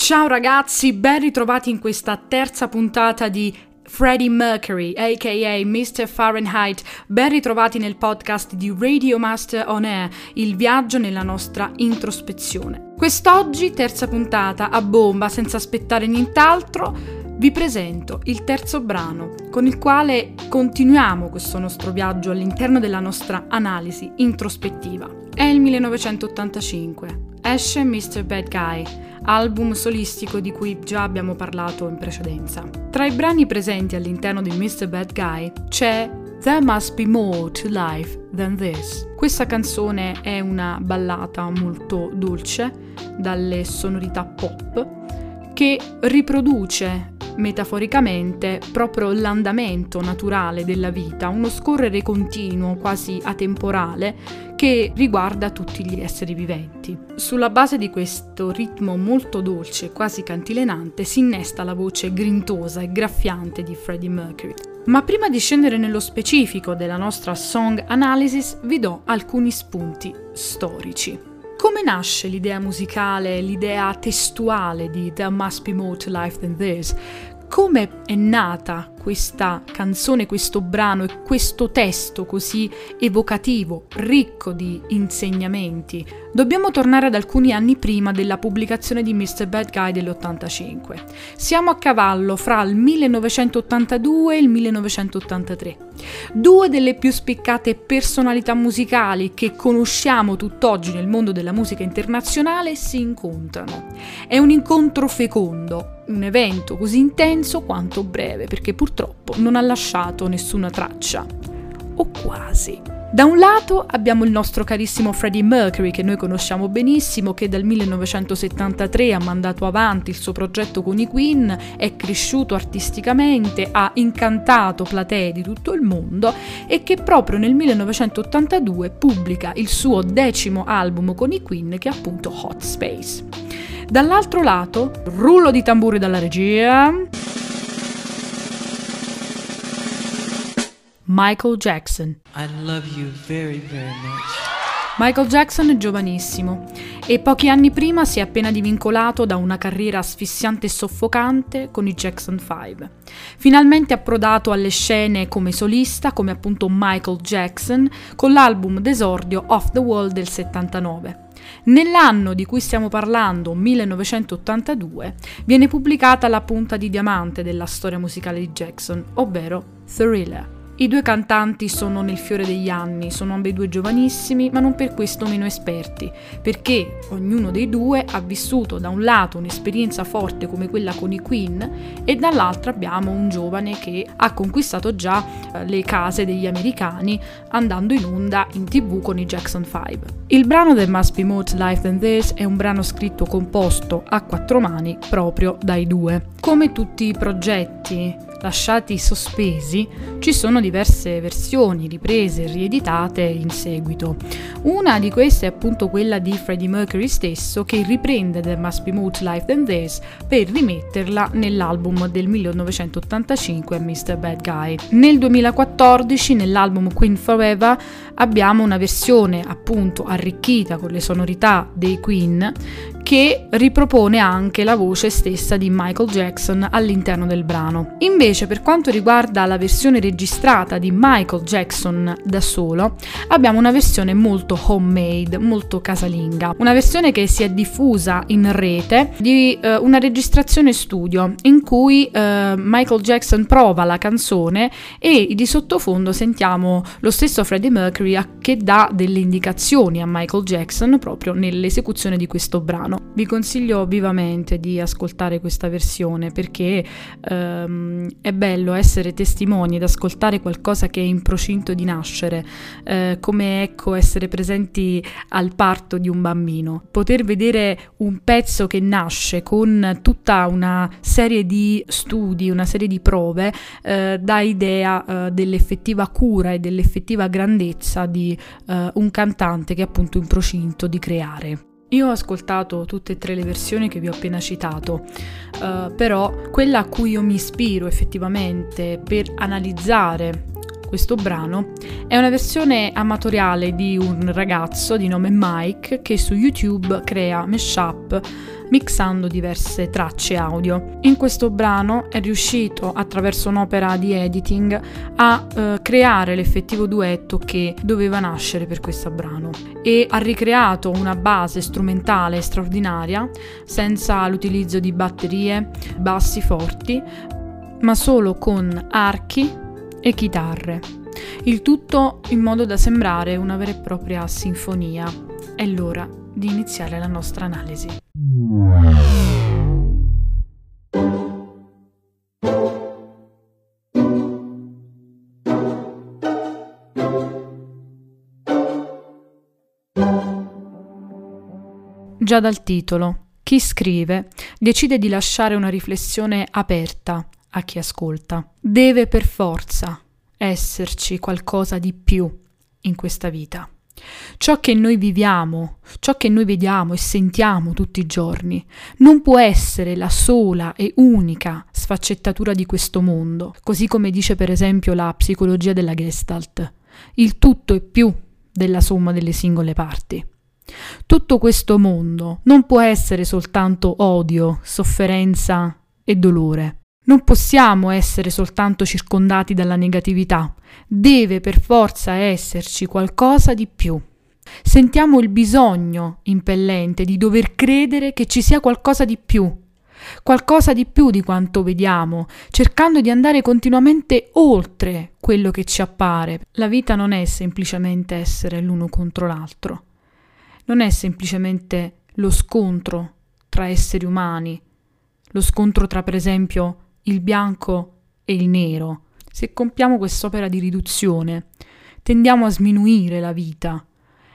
Ciao ragazzi, ben ritrovati in questa terza puntata di Freddie Mercury, aka Mr. Fahrenheit, ben ritrovati nel podcast di Radio Master On Air, il viaggio nella nostra introspezione. Quest'oggi, terza puntata, a bomba, senza aspettare nient'altro, vi presento il terzo brano con il quale continuiamo questo nostro viaggio all'interno della nostra analisi introspettiva. È il 1985. Esce Mr. Bad Guy, album solistico di cui già abbiamo parlato in precedenza. Tra i brani presenti all'interno di Mr. Bad Guy c'è There Must Be More to Life Than This. Questa canzone è una ballata molto dolce, dalle sonorità pop, che riproduce metaforicamente proprio l'andamento naturale della vita, uno scorrere continuo, quasi atemporale, che riguarda tutti gli esseri viventi. Sulla base di questo ritmo molto dolce, quasi cantilenante, si innesta la voce grintosa e graffiante di Freddie Mercury. Ma prima di scendere nello specifico della nostra song analysis, vi do alcuni spunti storici. Come nasce l'idea musicale, l'idea testuale di There Must Be More to Life Than This? Come è nata questa canzone, questo brano e questo testo così evocativo, ricco di insegnamenti, dobbiamo tornare ad alcuni anni prima della pubblicazione di Mr. Bad Guy dell'85. Siamo a cavallo fra il 1982 e il 1983. Due delle più spiccate personalità musicali che conosciamo tutt'oggi nel mondo della musica internazionale si incontrano. È un incontro fecondo, un evento così intenso quanto breve, perché purtroppo non ha lasciato nessuna traccia. O quasi. Da un lato abbiamo il nostro carissimo Freddie Mercury, che noi conosciamo benissimo, che dal 1973 ha mandato avanti il suo progetto con i Queen, è cresciuto artisticamente, ha incantato platee di tutto il mondo e che proprio nel 1982 pubblica il suo decimo album con i Queen, che è appunto Hot Space. Dall'altro lato, rullo di tamburi dalla regia. Michael Jackson. I love you very, very much. Michael Jackson è giovanissimo e pochi anni prima si è appena divincolato da una carriera asfissiante e soffocante con i Jackson 5. Finalmente approdato alle scene come solista, come appunto Michael Jackson, con l'album d'esordio Off the Wall del 79. Nell'anno di cui stiamo parlando, 1982, viene pubblicata la punta di diamante della storia musicale di Jackson, ovvero Thriller. I due cantanti sono nel fiore degli anni, sono ambedue giovanissimi, ma non per questo meno esperti, perché ognuno dei due ha vissuto da un lato un'esperienza forte come quella con i Queen e dall'altro abbiamo un giovane che ha conquistato già eh, le case degli americani andando in onda in tv con i Jackson 5. Il brano del Must Be More Life Than This è un brano scritto composto a quattro mani proprio dai due. Come tutti i progetti lasciati sospesi, ci sono diverse versioni riprese e rieditate in seguito. Una di queste è appunto quella di Freddie Mercury stesso che riprende The Must Be More Life Than This per rimetterla nell'album del 1985 Mr. Bad Guy. Nel 2014 nell'album Queen Forever abbiamo una versione appunto arricchita con le sonorità dei Queen che ripropone anche la voce stessa di Michael Jackson all'interno del brano. Invece per quanto riguarda la versione registrata di Michael Jackson da solo, abbiamo una versione molto homemade, molto casalinga, una versione che si è diffusa in rete di eh, una registrazione studio in cui eh, Michael Jackson prova la canzone e di sottofondo sentiamo lo stesso Freddie Mercury che dà delle indicazioni a Michael Jackson proprio nell'esecuzione di questo brano brano. Vi consiglio vivamente di ascoltare questa versione perché ehm, è bello essere testimoni ed ascoltare qualcosa che è in procinto di nascere, eh, come ecco essere presenti al parto di un bambino. Poter vedere un pezzo che nasce con tutta una serie di studi, una serie di prove, eh, dà idea eh, dell'effettiva cura e dell'effettiva grandezza di eh, un cantante che è appunto in procinto di creare. Io ho ascoltato tutte e tre le versioni che vi ho appena citato, uh, però quella a cui io mi ispiro effettivamente per analizzare questo brano, è una versione amatoriale di un ragazzo di nome Mike che su YouTube crea mashup mixando diverse tracce audio. In questo brano è riuscito attraverso un'opera di editing a eh, creare l'effettivo duetto che doveva nascere per questo brano e ha ricreato una base strumentale straordinaria senza l'utilizzo di batterie, bassi forti, ma solo con archi e chitarre. Il tutto in modo da sembrare una vera e propria sinfonia. È l'ora di iniziare la nostra analisi. Già dal titolo, chi scrive decide di lasciare una riflessione aperta a chi ascolta. Deve per forza esserci qualcosa di più in questa vita. Ciò che noi viviamo, ciò che noi vediamo e sentiamo tutti i giorni, non può essere la sola e unica sfaccettatura di questo mondo, così come dice per esempio la psicologia della Gestalt. Il tutto è più della somma delle singole parti. Tutto questo mondo non può essere soltanto odio, sofferenza e dolore. Non possiamo essere soltanto circondati dalla negatività, deve per forza esserci qualcosa di più. Sentiamo il bisogno impellente di dover credere che ci sia qualcosa di più, qualcosa di più di quanto vediamo, cercando di andare continuamente oltre quello che ci appare. La vita non è semplicemente essere l'uno contro l'altro, non è semplicemente lo scontro tra esseri umani, lo scontro tra per esempio il bianco e il nero. Se compiamo quest'opera di riduzione, tendiamo a sminuire la vita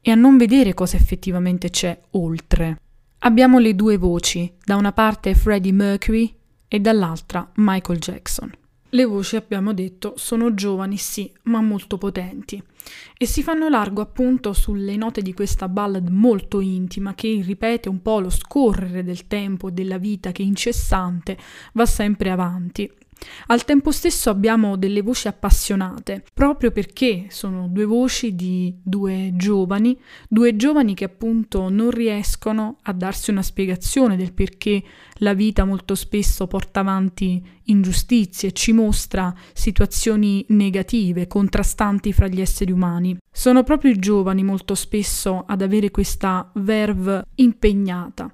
e a non vedere cosa effettivamente c'è oltre. Abbiamo le due voci, da una parte Freddie Mercury e dall'altra Michael Jackson. Le voci, abbiamo detto, sono giovani sì, ma molto potenti. E si fanno largo appunto sulle note di questa ballad molto intima che ripete un po' lo scorrere del tempo e della vita che incessante va sempre avanti al tempo stesso abbiamo delle voci appassionate, proprio perché sono due voci di due giovani, due giovani che appunto non riescono a darsi una spiegazione del perché la vita molto spesso porta avanti ingiustizie, ci mostra situazioni negative, contrastanti fra gli esseri umani. Sono proprio i giovani molto spesso ad avere questa verve impegnata,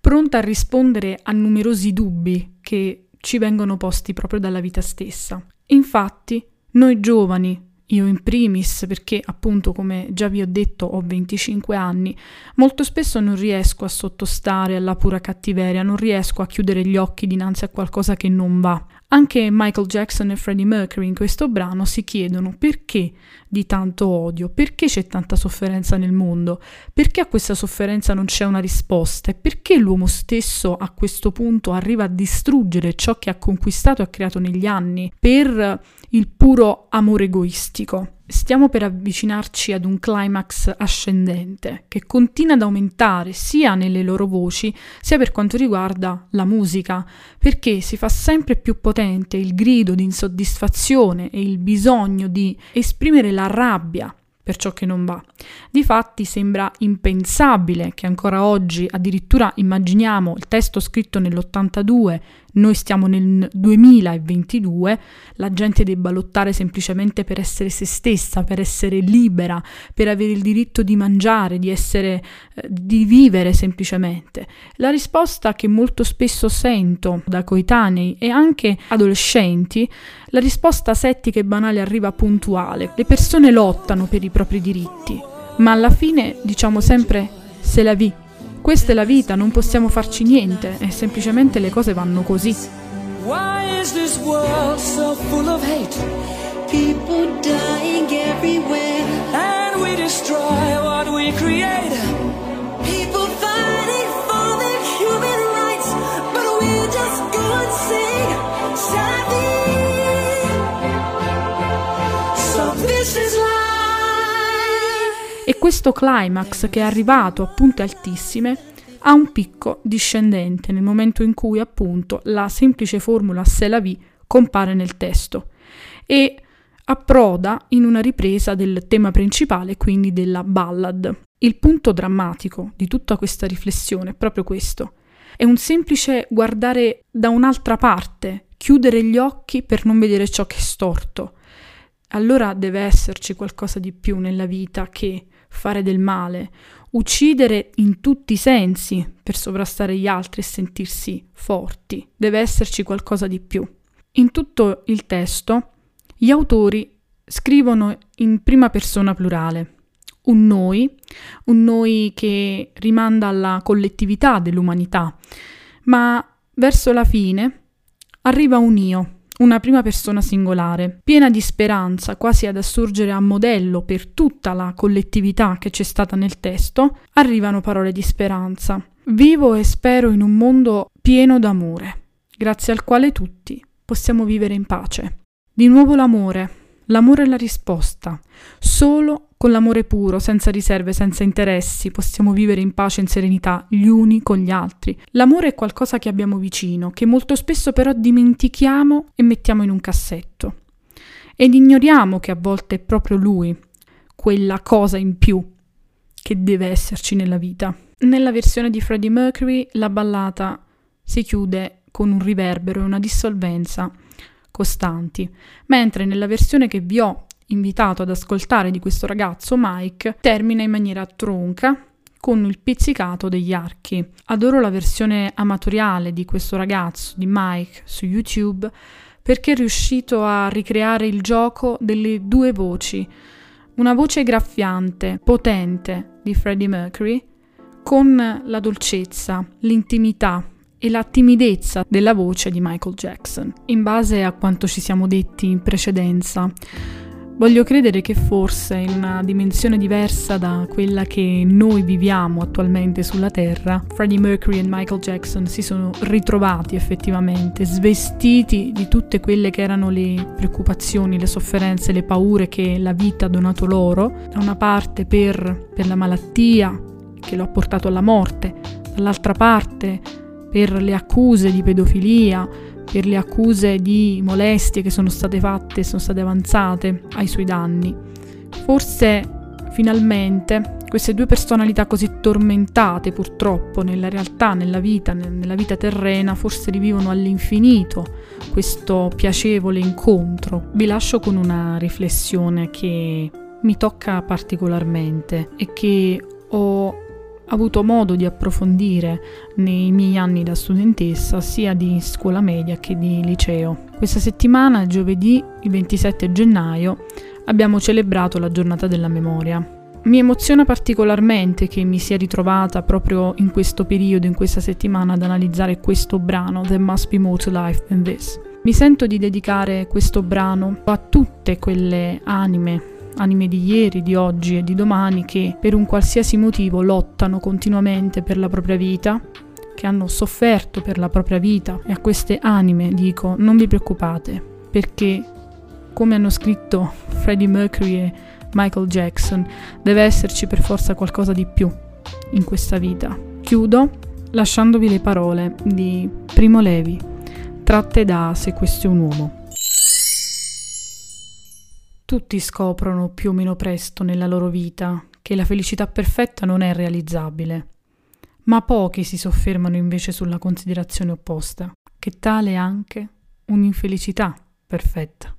pronta a rispondere a numerosi dubbi che ci vengono posti proprio dalla vita stessa. Infatti, noi giovani, io in primis, perché appunto come già vi ho detto ho 25 anni, molto spesso non riesco a sottostare alla pura cattiveria, non riesco a chiudere gli occhi dinanzi a qualcosa che non va. Anche Michael Jackson e Freddie Mercury in questo brano si chiedono perché di tanto odio, perché c'è tanta sofferenza nel mondo, perché a questa sofferenza non c'è una risposta e perché l'uomo stesso a questo punto arriva a distruggere ciò che ha conquistato e ha creato negli anni per il puro amore egoistico stiamo per avvicinarci ad un climax ascendente che continua ad aumentare sia nelle loro voci sia per quanto riguarda la musica, perché si fa sempre più potente il grido di insoddisfazione e il bisogno di esprimere la rabbia per ciò che non va. Difatti sembra impensabile che ancora oggi addirittura immaginiamo il testo scritto nell'82 noi stiamo nel 2022, la gente debba lottare semplicemente per essere se stessa, per essere libera, per avere il diritto di mangiare, di essere, eh, di vivere semplicemente. La risposta che molto spesso sento da coetanei e anche adolescenti, la risposta settica e banale arriva puntuale. Le persone lottano per i propri diritti, ma alla fine diciamo sempre se la vi questa è la vita, non possiamo farci niente e semplicemente le cose vanno così. Why is this world so full of hate? People dying everywhere and we destroy what we create. People fighting for their human rights, but we just go and sing So this is life. E questo climax che è arrivato a punte altissime ha un picco discendente nel momento in cui appunto la semplice formula se la vi compare nel testo. E approda in una ripresa del tema principale, quindi della ballad. Il punto drammatico di tutta questa riflessione è proprio questo. È un semplice guardare da un'altra parte, chiudere gli occhi per non vedere ciò che è storto. Allora deve esserci qualcosa di più nella vita che fare del male, uccidere in tutti i sensi per sovrastare gli altri e sentirsi forti. Deve esserci qualcosa di più. In tutto il testo gli autori scrivono in prima persona plurale, un noi, un noi che rimanda alla collettività dell'umanità, ma verso la fine arriva un io, una prima persona singolare, piena di speranza, quasi ad assurgere a modello per tutta la collettività che c'è stata nel testo, arrivano parole di speranza. Vivo e spero in un mondo pieno d'amore, grazie al quale tutti possiamo vivere in pace. Di nuovo l'amore, l'amore è la risposta. Solo con l'amore puro, senza riserve, senza interessi, possiamo vivere in pace e in serenità gli uni con gli altri. L'amore è qualcosa che abbiamo vicino, che molto spesso però dimentichiamo e mettiamo in un cassetto. Ed ignoriamo che a volte è proprio lui, quella cosa in più che deve esserci nella vita. Nella versione di Freddie Mercury la ballata si chiude con un riverbero e una dissolvenza costanti, mentre nella versione che vi ho invitato ad ascoltare di questo ragazzo, Mike, termina in maniera tronca con il pizzicato degli archi. Adoro la versione amatoriale di questo ragazzo, di Mike, su YouTube, perché è riuscito a ricreare il gioco delle due voci. Una voce graffiante, potente di Freddie Mercury, con la dolcezza, l'intimità e la timidezza della voce di Michael Jackson, in base a quanto ci siamo detti in precedenza. Voglio credere che forse in una dimensione diversa da quella che noi viviamo attualmente sulla Terra, Freddie Mercury e Michael Jackson si sono ritrovati effettivamente, svestiti di tutte quelle che erano le preoccupazioni, le sofferenze, le paure che la vita ha donato loro, da una parte per, per la malattia che lo ha portato alla morte, dall'altra parte per le accuse di pedofilia, per le accuse di molestie che sono state fatte, sono state avanzate ai suoi danni. Forse finalmente queste due personalità così tormentate purtroppo nella realtà, nella vita, nella vita terrena, forse rivivono all'infinito questo piacevole incontro. Vi lascio con una riflessione che mi tocca particolarmente e che ho avuto modo di approfondire nei miei anni da studentessa sia di scuola media che di liceo. Questa settimana, giovedì, il 27 gennaio, abbiamo celebrato la giornata della memoria. Mi emoziona particolarmente che mi sia ritrovata proprio in questo periodo, in questa settimana, ad analizzare questo brano, There Must Be More to Life Than This. Mi sento di dedicare questo brano a tutte quelle anime anime di ieri, di oggi e di domani che per un qualsiasi motivo lottano continuamente per la propria vita, che hanno sofferto per la propria vita e a queste anime dico non vi preoccupate perché come hanno scritto Freddie Mercury e Michael Jackson deve esserci per forza qualcosa di più in questa vita. Chiudo lasciandovi le parole di Primo Levi tratte da Se questo è un uomo. Tutti scoprono più o meno presto nella loro vita che la felicità perfetta non è realizzabile, ma pochi si soffermano invece sulla considerazione opposta, che tale è anche un'infelicità perfetta.